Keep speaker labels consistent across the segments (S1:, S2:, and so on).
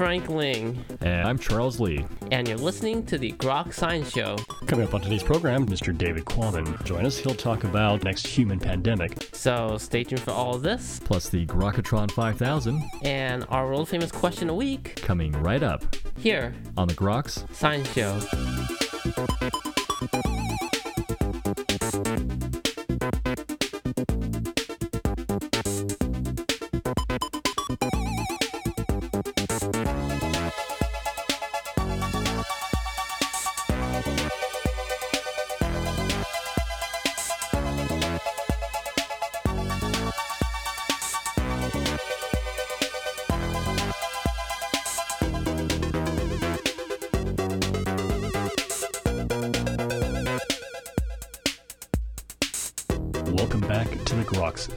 S1: I'm Frank Ling.
S2: And I'm Charles Lee.
S1: And you're listening to the Grok Science Show.
S3: Coming up on today's program, Mr. David Quammen. Join us. He'll talk about next human pandemic.
S1: So stay tuned for all of this.
S2: Plus the Grokatron 5000.
S1: And our world famous question a week.
S2: Coming right up.
S1: Here.
S2: On the Groks
S1: Science Show.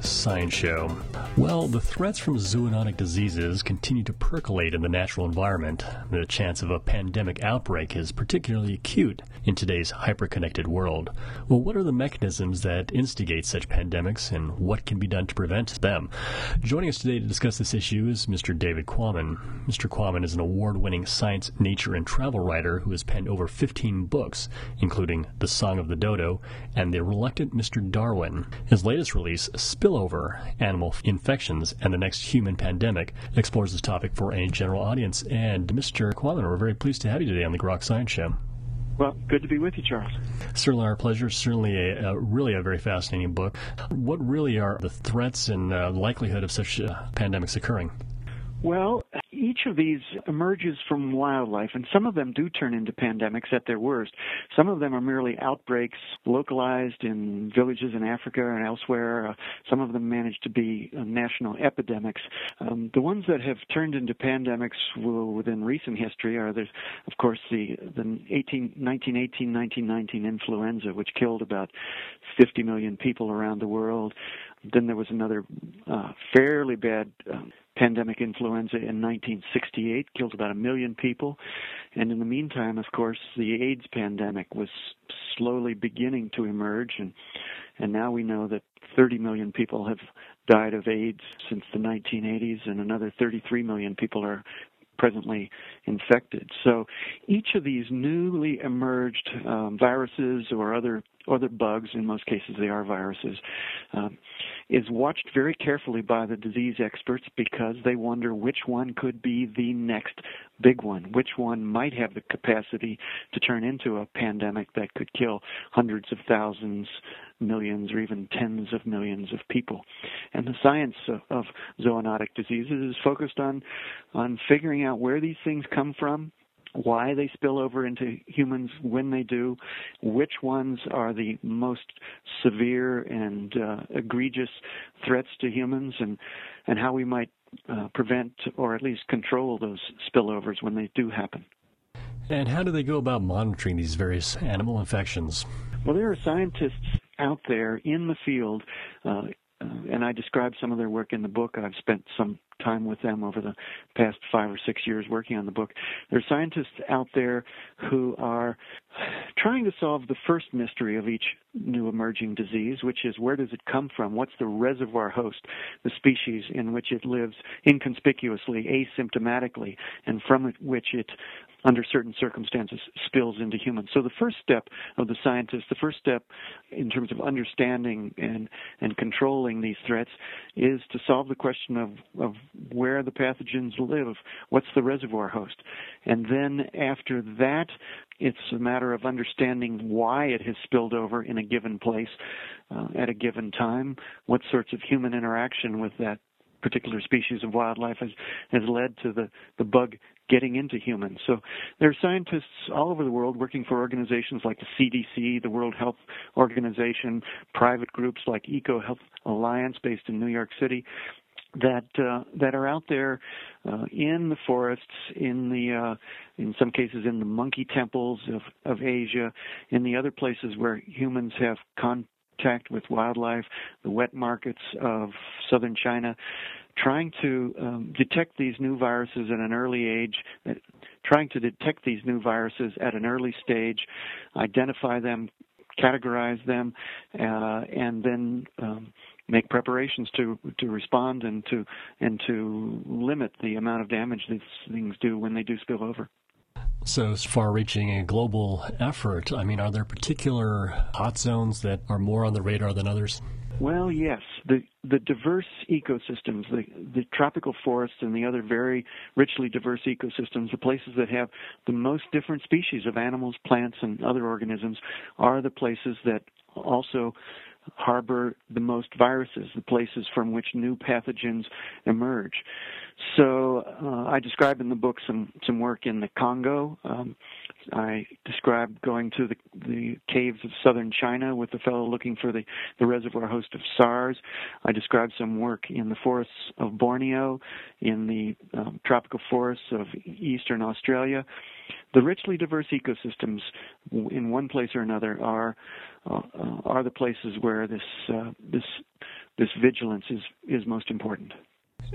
S3: Science Show. Well, the threats from zoonotic diseases continue to percolate in the natural environment. The chance of a pandemic outbreak is particularly acute in today's hyperconnected world. Well, what are the mechanisms that instigate such pandemics and what can be done to prevent them? Joining us today to discuss this issue is Mr. David Quammen. Mr. Quammen is an award winning science, nature, and travel writer who has penned over 15 books, including The Song of the Dodo and The Reluctant Mr. Darwin. His latest release, Spillover Animal Infections and the Next Human Pandemic, explores this topic for a general audience. And Mr. Quammen, we're very pleased to have you today on the Grok Science Show.
S4: Well, good to be with you, Charles.
S3: Certainly our pleasure. Certainly a, a really a very fascinating book. What really are the threats and uh, likelihood of such uh, pandemics occurring?
S4: Well, each of these emerges from wildlife, and some of them do turn into pandemics at their worst. Some of them are merely outbreaks localized in villages in Africa and elsewhere. Uh, some of them manage to be uh, national epidemics. Um, the ones that have turned into pandemics within recent history are, there's, of course, the, the 18, 1918 1919 influenza, which killed about 50 million people around the world. Then there was another uh, fairly bad um, pandemic influenza in 1968, killed about a million people. And in the meantime, of course, the AIDS pandemic was slowly beginning to emerge, and and now we know that 30 million people have died of AIDS since the 1980s, and another 33 million people are presently infected. So each of these newly emerged um, viruses or other other bugs, in most cases they are viruses, um, is watched very carefully by the disease experts because they wonder which one could be the next big one, which one might have the capacity to turn into a pandemic that could kill hundreds of thousands, millions, or even tens of millions of people. And the science of, of zoonotic diseases is focused on on figuring out where these things come from, why they spill over into humans when they do, which ones are the most severe and uh, egregious threats to humans, and and how we might uh, prevent or at least control those spillovers when they do happen.
S3: And how do they go about monitoring these various animal infections?
S4: Well, there are scientists out there in the field uh, Uh, and I describe some of their work in the book. I've spent some time with them over the past five or six years working on the book. There are scientists out there who are trying to solve the first mystery of each new emerging disease, which is where does it come from? What's the reservoir host, the species in which it lives inconspicuously, asymptomatically, and from which it under certain circumstances spills into humans. So the first step of the scientist, the first step in terms of understanding and and controlling these threats is to solve the question of of where the pathogens live, what's the reservoir host. And then after that, it's a matter of understanding why it has spilled over in a given place uh, at a given time, what sorts of human interaction with that particular species of wildlife has, has led to the, the bug getting into humans. So there are scientists all over the world working for organizations like the CDC, the World Health Organization, private groups like EcoHealth Alliance based in New York City that uh, that are out there uh, in the forests, in the uh, in some cases in the monkey temples of of Asia, in the other places where humans have con- with wildlife, the wet markets of southern China, trying to um, detect these new viruses at an early age, uh, trying to detect these new viruses at an early stage, identify them, categorize them, uh, and then um, make preparations to to respond and to and to limit the amount of damage these things do when they do spill over.
S3: So, far reaching a global effort, I mean, are there particular hot zones that are more on the radar than others?
S4: Well, yes. The the diverse ecosystems, the the tropical forests and the other very richly diverse ecosystems, the places that have the most different species of animals, plants, and other organisms, are the places that also harbor the most viruses, the places from which new pathogens emerge. So uh, I describe in the book some some work in the Congo. Um, I described going to the the caves of southern China with a fellow looking for the the reservoir host of SARS. I described some work in the forests of Borneo, in the um, tropical forests of eastern Australia. The richly diverse ecosystems in one place or another are uh, are the places where this uh, this this vigilance is is most important.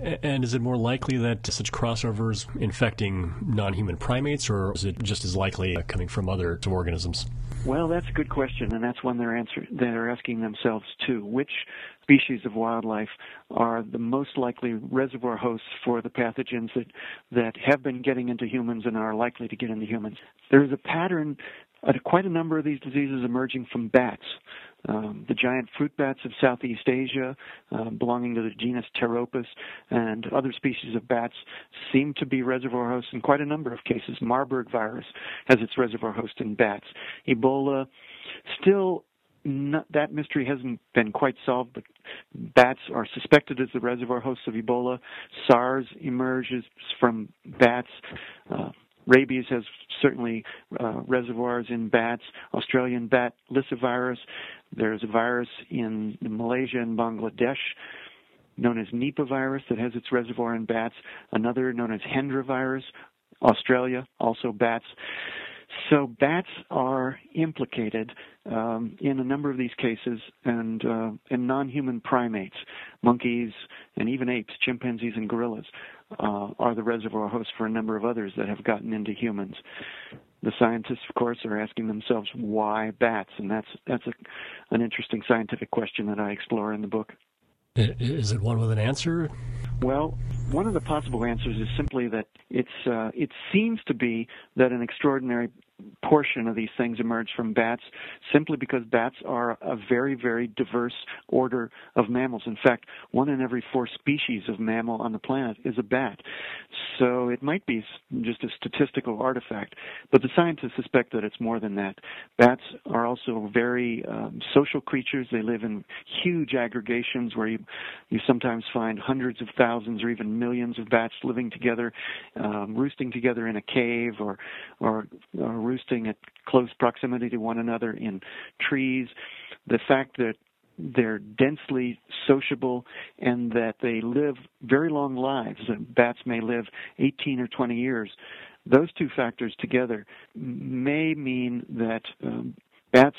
S3: And is it more likely that such crossovers infecting non-human primates, or is it just as likely coming from other organisms?
S4: Well, that's a good question, and that's one they're answer they're asking themselves too. Which species of wildlife are the most likely reservoir hosts for the pathogens that that have been getting into humans and are likely to get into humans? There's a pattern uh, quite a number of these diseases emerging from bats. Um, the giant fruit bats of Southeast Asia, uh, belonging to the genus Pteropus, and other species of bats seem to be reservoir hosts in quite a number of cases. Marburg virus has its reservoir host in bats. Ebola, still not, that mystery hasn't been quite solved, but bats are suspected as the reservoir hosts of Ebola. SARS emerges from bats. Uh, Rabies has certainly uh, reservoirs in bats. Australian bat lyssavirus. There's a virus in Malaysia and Bangladesh known as Nipah virus that has its reservoir in bats. Another known as Hendra virus, Australia, also bats. So bats are implicated um, in a number of these cases, and uh, non-human primates, monkeys, and even apes, chimpanzees, and gorillas uh, are the reservoir hosts for a number of others that have gotten into humans. The scientists, of course, are asking themselves why bats, and that's that's a, an interesting scientific question that I explore in the book.
S3: Is it one with an answer?
S4: Well, one of the possible answers is simply that it's uh, it seems to be that an extraordinary portion of these things emerge from bats simply because bats are a very, very diverse order of mammals. In fact, one in every four species of mammal on the planet is a bat. So it might be just a statistical artifact, but the scientists suspect that it's more than that. Bats are also very um, social creatures. They live in huge aggregations where you, you sometimes find hundreds of thousands or even millions of bats living together, um, roosting together in a cave or, or, or roosting at close proximity to one another in trees. The fact that they're densely sociable and that they live very long lives. Bats may live 18 or 20 years. Those two factors together may mean that um, bats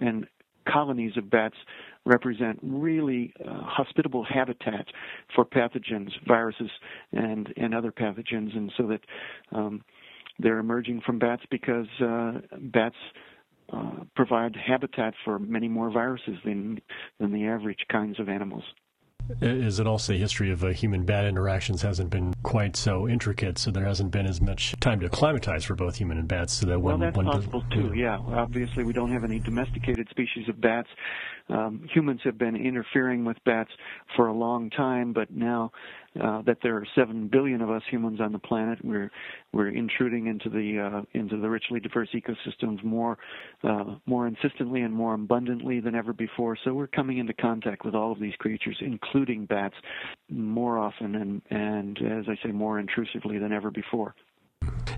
S4: and colonies of bats represent really uh, hospitable habitat for pathogens, viruses, and and other pathogens, and so that um, they're emerging from bats because uh, bats uh, provide habitat for many more viruses than than the average kinds of animals.
S3: Is it also the history of uh, human bat interactions hasn't been quite so intricate, so there hasn't been as much time to acclimatize for both human and bats. So that
S4: well,
S3: when,
S4: that's
S3: when
S4: possible too. Yeah, obviously we don't have any domesticated species of bats. Um, humans have been interfering with bats for a long time, but now uh, that there are seven billion of us humans on the planet. We're we're intruding into the uh, into the richly diverse ecosystems more uh, more insistently and more abundantly than ever before. So we're coming into contact with all of these creatures, including bats, more often and and as I say, more intrusively than ever before.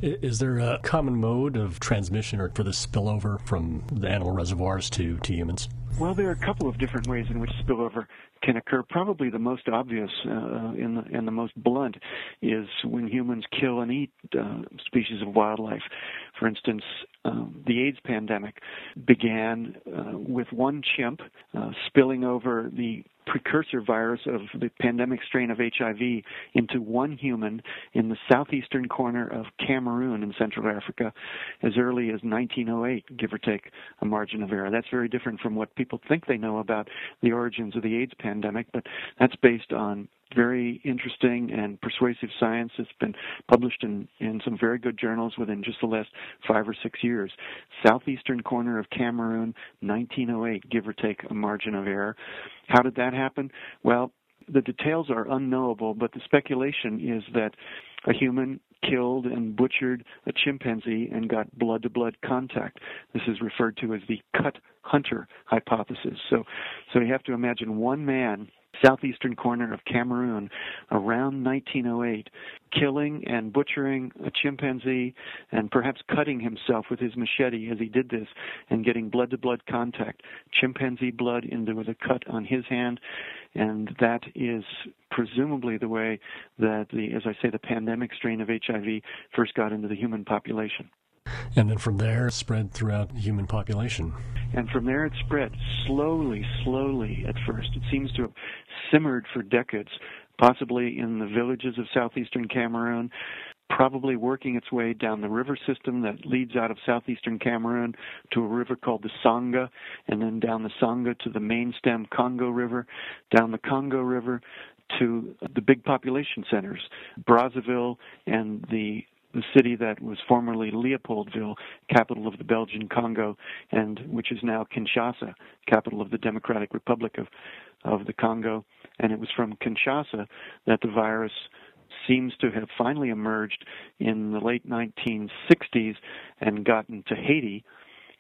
S3: Is there a common mode of transmission or for the spillover from the animal reservoirs to, to humans?
S4: Well, there are a couple of different ways in which spillover can occur. Probably the most obvious uh, and, the, and the most blunt is when humans kill and eat uh, species of wildlife. For instance, um, the AIDS pandemic began uh, with one chimp uh, spilling over the precursor virus of the pandemic strain of HIV into one human in the southeastern corner of Cameroon in Central Africa as early as 1908, give or take a margin of error. That's very different from what people think they know about the origins of the AIDS pandemic, but that's based on very interesting and persuasive science that's been published in, in some very good journals within just the last five or six years. Southeastern corner of Cameroon, 1908, give or take a margin of error. How did that happen? Well, the details are unknowable, but the speculation is that a human killed and butchered a chimpanzee and got blood to blood contact. This is referred to as the cut hunter hypothesis. So so you have to imagine one man southeastern corner of Cameroon around 1908, killing and butchering a chimpanzee and perhaps cutting himself with his machete as he did this and getting blood to blood contact, chimpanzee blood into a cut on his hand. And that is presumably the way that the, as I say, the pandemic strain of HIV first got into the human population.
S3: And then from there, spread throughout the human population.
S4: And from there, it spread slowly, slowly at first. It seems to have simmered for decades, possibly in the villages of southeastern Cameroon, probably working its way down the river system that leads out of southeastern Cameroon to a river called the Sangha, and then down the Sangha to the main stem Congo River, down the Congo River to the big population centers, Brazzaville and the the city that was formerly Leopoldville, capital of the Belgian Congo, and which is now Kinshasa, capital of the Democratic Republic of, of the Congo. And it was from Kinshasa that the virus seems to have finally emerged in the late 1960s and gotten to Haiti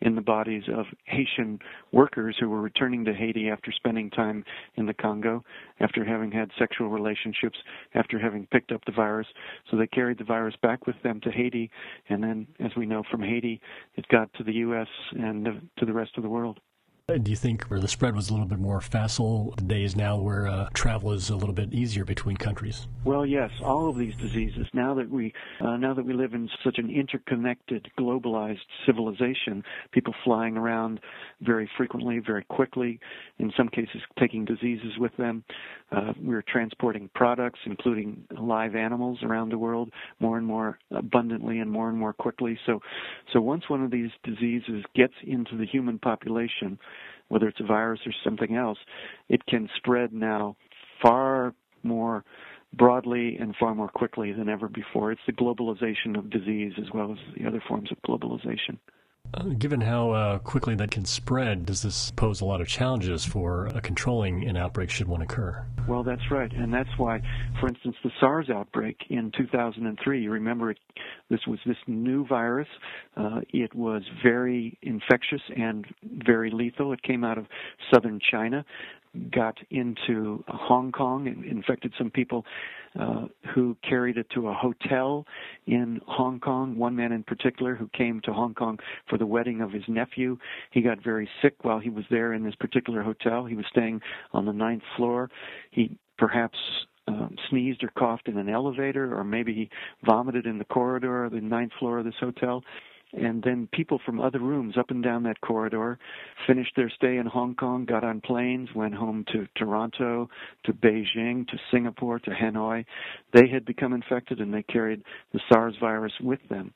S4: in the bodies of Haitian workers who were returning to Haiti after spending time in the Congo, after having had sexual relationships, after having picked up the virus. So they carried the virus back with them to Haiti, and then, as we know from Haiti, it got to the U.S. and to the rest of the world.
S3: Do you think where the spread was a little bit more facile the days now where uh, travel is a little bit easier between countries?
S4: Well, yes, all of these diseases. Now that we uh, now that we live in such an interconnected, globalized civilization, people flying around very frequently, very quickly, in some cases taking diseases with them. Uh, we're transporting products, including live animals, around the world more and more abundantly and more and more quickly. So, so once one of these diseases gets into the human population, whether it's a virus or something else, it can spread now far more broadly and far more quickly than ever before. It's the globalization of disease as well as the other forms of globalization.
S3: Uh, given how uh, quickly that can spread, does this pose a lot of challenges for uh, controlling an outbreak should one occur?
S4: Well, that's right, and that's why, for instance, the SARS outbreak in 2003. You remember, it, this was this new virus. Uh, it was very infectious and very lethal. It came out of southern China got into Hong Kong and infected some people uh, who carried it to a hotel in Hong Kong. One man in particular who came to Hong Kong for the wedding of his nephew. He got very sick while he was there in this particular hotel. He was staying on the ninth floor. He perhaps um, sneezed or coughed in an elevator, or maybe he vomited in the corridor of the ninth floor of this hotel and then people from other rooms up and down that corridor finished their stay in Hong Kong, got on planes, went home to Toronto, to Beijing, to Singapore, to Hanoi. They had become infected and they carried the SARS virus with them.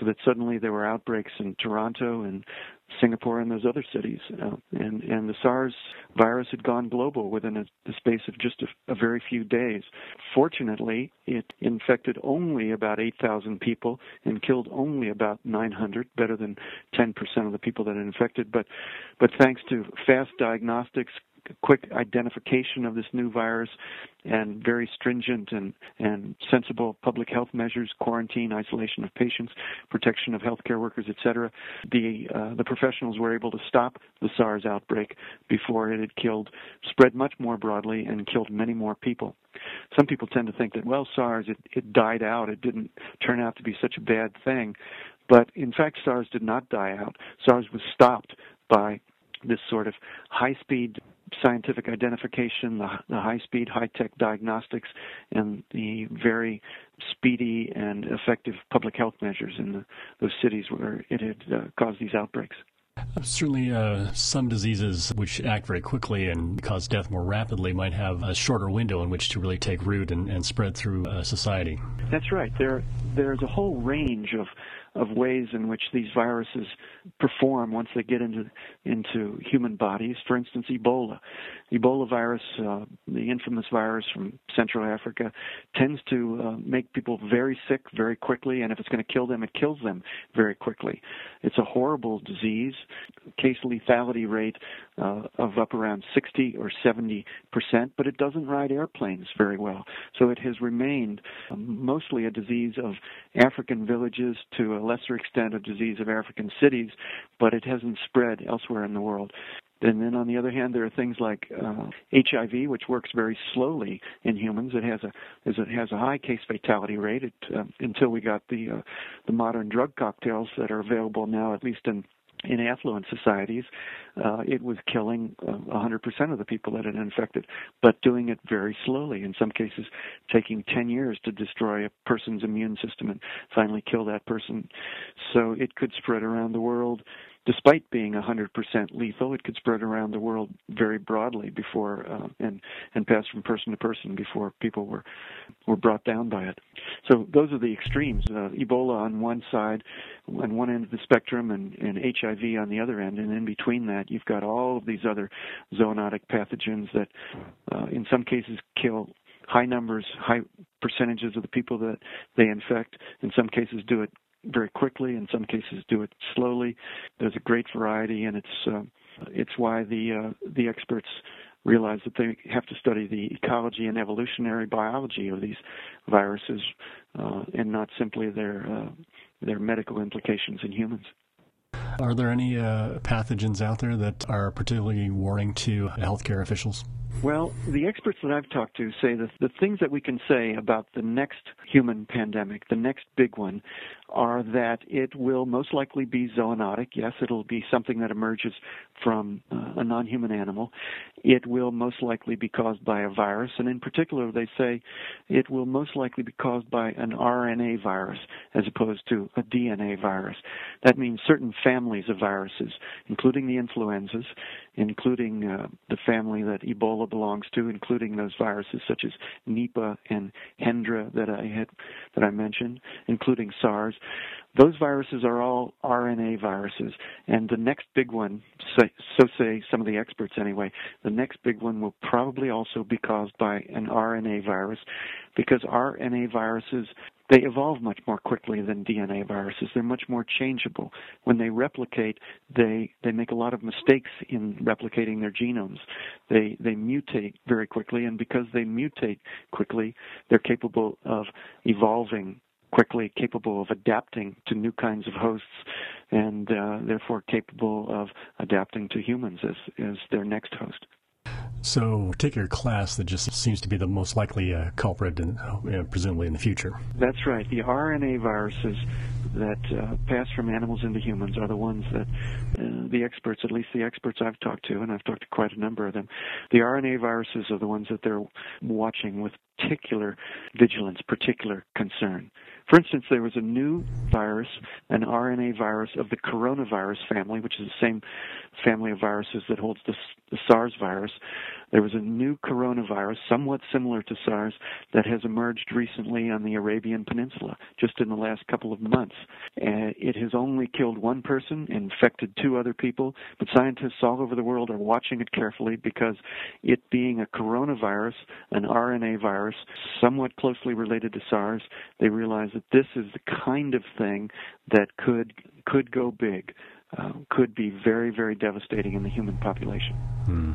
S4: So that suddenly there were outbreaks in Toronto and Singapore and those other cities. Uh, and, and the SARS virus had gone global within a, the space of just a, a very few days. Fortunately, it infected only about 8,000 people and killed only about 900, better than 10% of the people that it infected. But, but thanks to fast diagnostics, quick identification of this new virus and very stringent and, and sensible public health measures, quarantine, isolation of patients, protection of healthcare workers, etc. The uh, the professionals were able to stop the SARS outbreak before it had killed, spread much more broadly, and killed many more people. Some people tend to think that well, SARS it, it died out. It didn't turn out to be such a bad thing, but in fact, SARS did not die out. SARS was stopped by this sort of high speed scientific identification, the, the high speed, high tech diagnostics, and the very speedy and effective public health measures in the, those cities where it had uh, caused these outbreaks.
S3: Certainly, uh, some diseases which act very quickly and cause death more rapidly might have a shorter window in which to really take root and, and spread through uh, society.
S4: That's right. There, there's a whole range of of ways in which these viruses perform once they get into into human bodies. For instance, Ebola. Ebola virus, uh, the infamous virus from Central Africa, tends to uh, make people very sick very quickly, and if it's going to kill them, it kills them very quickly. It's a horrible disease. Case lethality rate uh, of up around 60 or 70 percent, but it doesn't ride airplanes very well. So it has remained mostly a disease of African villages to lesser extent a disease of African cities, but it hasn't spread elsewhere in the world. And then on the other hand, there are things like uh, HIV, which works very slowly in humans. It has a it has a high case fatality rate it, uh, until we got the uh, the modern drug cocktails that are available now, at least in in affluent societies, uh, it was killing uh, 100% of the people that it infected, but doing it very slowly. In some cases, taking 10 years to destroy a person's immune system and finally kill that person. So it could spread around the world despite being 100% lethal, it could spread around the world very broadly before uh, and and pass from person to person before people were were brought down by it. So those are the extremes: uh, Ebola on one side, on one end of the spectrum, and, and HIV on the other end, and in between that, you've got all of these other zoonotic pathogens that, uh, in some cases, kill high numbers, high percentages of the people that they infect. In some cases, do it very quickly. In some cases, do it slowly. There's a great variety, and it's uh, it's why the uh, the experts realize that they have to study the ecology and evolutionary biology of these viruses, uh, and not simply their uh, their medical implications in humans.
S3: Are there any uh, pathogens out there that are particularly warning to healthcare officials?
S4: Well, the experts that I've talked to say that the things that we can say about the next human pandemic, the next big one, are that it will most likely be zoonotic. Yes, it'll be something that emerges from uh, a non human animal. It will most likely be caused by a virus, and in particular, they say it will most likely be caused by an RNA virus as opposed to a DNA virus. That means certain families of viruses, including the influenzas, including uh, the family that Ebola belongs to, including those viruses such as Nipah and Hendra that I had that I mentioned, including SARS. Those viruses are all RNA viruses, and the next big one, so say some of the experts anyway, the next big one will probably also be caused by an RNA virus, because RNA viruses they evolve much more quickly than DNA viruses. They're much more changeable. When they replicate, they they make a lot of mistakes in replicating their genomes. They they mutate very quickly, and because they mutate quickly, they're capable of evolving quickly, capable of adapting to new kinds of hosts, and uh, therefore capable of adapting to humans as as their next host.
S3: So, take your class that just seems to be the most likely uh, culprit, in, uh, presumably in the future.
S4: That's right. The RNA viruses that uh, pass from animals into humans are the ones that uh, the experts, at least the experts I've talked to, and I've talked to quite a number of them, the RNA viruses are the ones that they're watching with particular vigilance, particular concern. For instance, there was a new virus, an RNA virus of the coronavirus family, which is the same family of viruses that holds the, the SARS virus. There was a new coronavirus, somewhat similar to SARS, that has emerged recently on the Arabian Peninsula, just in the last couple of months. It has only killed one person, infected two other people, but scientists all over the world are watching it carefully because it being a coronavirus, an RNA virus, somewhat closely related to SARS, they realize that this is the kind of thing that could could go big. Uh, could be very, very devastating in the human population.
S3: Hmm.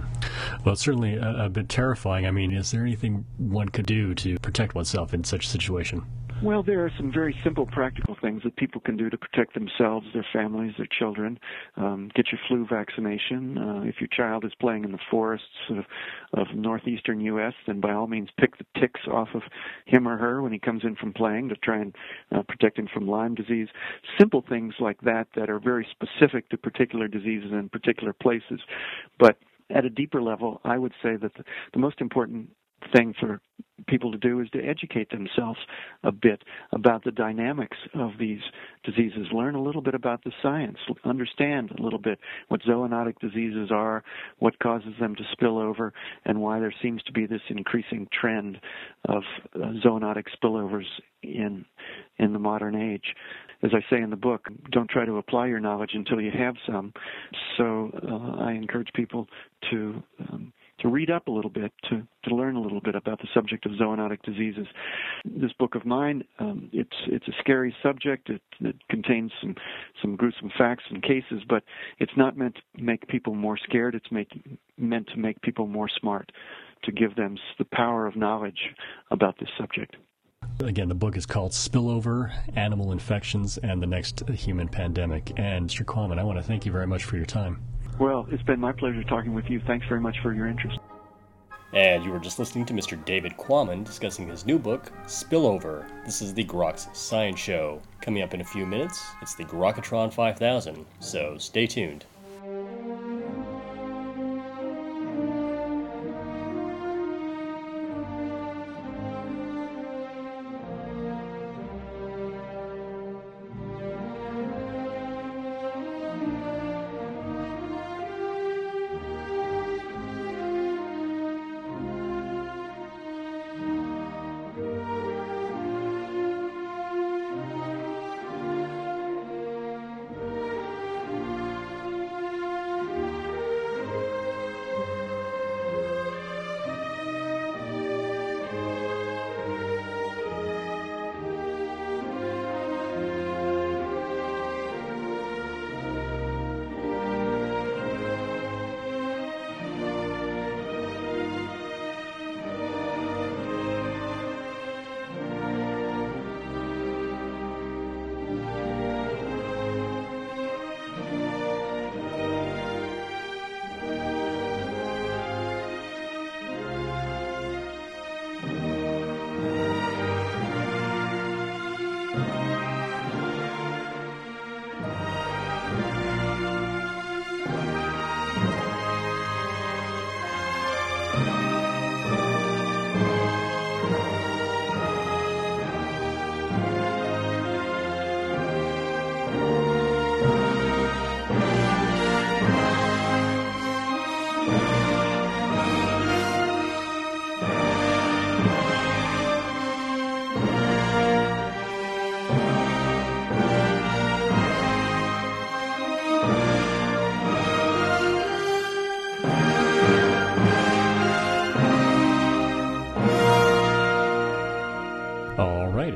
S3: Well, it's certainly a, a, bit terrifying. I mean, is there anything one could do to protect oneself in such a situation?
S4: Well, there are some very simple practical things that people can do to protect themselves, their families, their children. Um, get your flu vaccination. Uh, if your child is playing in the forests of, of northeastern U.S., then by all means pick the ticks off of him or her when he comes in from playing to try and uh, protect him from Lyme disease. Simple things like that that are very specific to particular diseases in particular places. But at a deeper level, I would say that the, the most important thing for people to do is to educate themselves a bit about the dynamics of these diseases, learn a little bit about the science, understand a little bit what zoonotic diseases are, what causes them to spill over, and why there seems to be this increasing trend of uh, zoonotic spillovers in in the modern age. As I say in the book, don't try to apply your knowledge until you have some. So uh, I encourage people to um, to read up a little bit, to, to learn a little bit about the subject of zoonotic diseases. This book of mine, um, it's it's a scary subject. It, it contains some some gruesome facts and cases, but it's not meant to make people more scared. It's make, meant to make people more smart, to give them the power of knowledge about this subject.
S3: Again, the book is called Spillover Animal Infections and the Next Human Pandemic. And Mr. Quammen, I want to thank you very much for your time.
S4: Well, it's been my pleasure talking with you. Thanks very much for your interest.
S3: And you were just listening to Mr. David Quammen discussing his new book, Spillover. This is the Groks Science Show. Coming up in a few minutes, it's the Grokatron 5000, so stay tuned.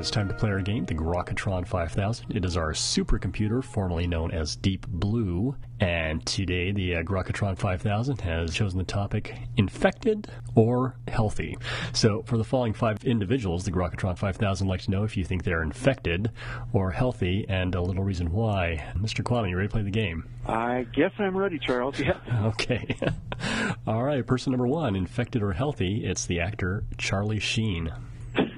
S3: It's time to play our game, the Grokatron 5000. It is our supercomputer, formerly known as Deep Blue. And today, the uh, Grokatron 5000 has chosen the topic infected or healthy. So, for the following five individuals, the Grokatron 5000 would like to know if you think they're infected or healthy and a little reason why. Mr. Quammen, you ready to play the game?
S4: I guess I'm ready, Charles. Yeah.
S3: Okay. All right, person number one, infected or healthy, it's the actor Charlie Sheen.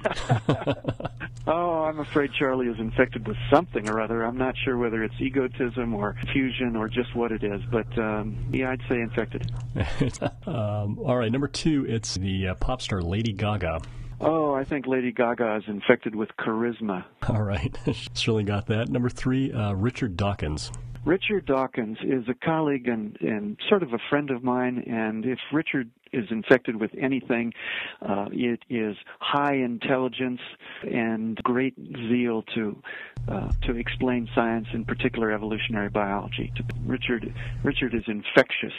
S4: oh, I'm afraid Charlie is infected with something or other. I'm not sure whether it's egotism or fusion or just what it is, but um, yeah, I'd say infected.
S3: um, all right, number two, it's the uh, pop star Lady Gaga.
S4: Oh, I think Lady Gaga is infected with charisma.
S3: All right, surely got that. Number three, uh, Richard Dawkins.
S4: Richard Dawkins is a colleague and, and sort of a friend of mine, and if Richard is infected with anything, uh, it is high intelligence and great zeal to uh, to explain science, in particular evolutionary biology. Richard Richard is infectious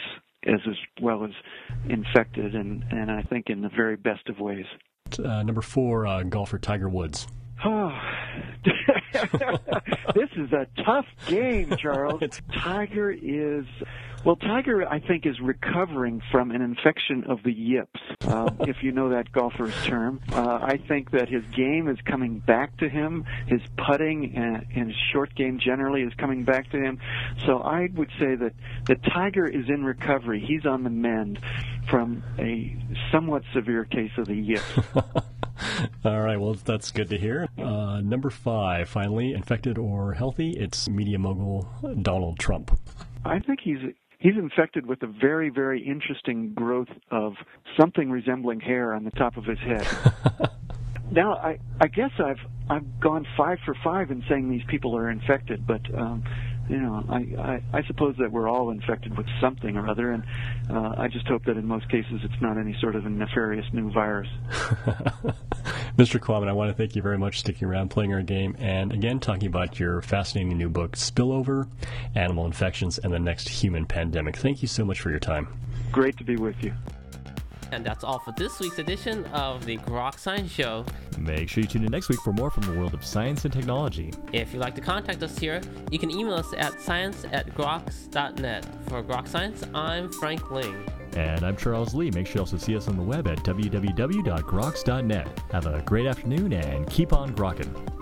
S4: as as well as infected, and and I think in the very best of ways.
S3: Uh, number four, uh, golfer Tiger Woods.
S4: Oh, this is a tough game, Charles. Tiger is well, Tiger, I think, is recovering from an infection of the yips, uh, if you know that golfer's term. Uh, I think that his game is coming back to him. His putting and, and his short game generally is coming back to him. So I would say that that Tiger is in recovery. He's on the mend from a somewhat severe case of the yips.
S3: All right, well, that's good to hear. Uh, number five, finally, infected or healthy, it's media mogul Donald Trump.
S4: I think he's he's infected with a very, very interesting growth of something resembling hair on the top of his head. now, I, I guess I've I've gone five for five in saying these people are infected, but um, you know, I, I, I suppose that we're all infected with something or other, and uh, I just hope that in most cases it's not any sort of a nefarious new virus.
S3: Mr. Quammen, I want to thank you very much for sticking around, playing our game, and again talking about your fascinating new book, Spillover, Animal Infections, and the Next Human Pandemic. Thank you so much for your time.
S4: Great to be with you.
S1: And that's all for this week's edition of the Grok Science Show.
S2: Make sure you tune in next week for more from the world of science and technology.
S1: If you'd like to contact us here, you can email us at science at groks.net. For Grok Science, I'm Frank Ling.
S2: And I'm Charles Lee. Make sure you also see us on the web at www.groks.net. Have a great afternoon and keep on grokking.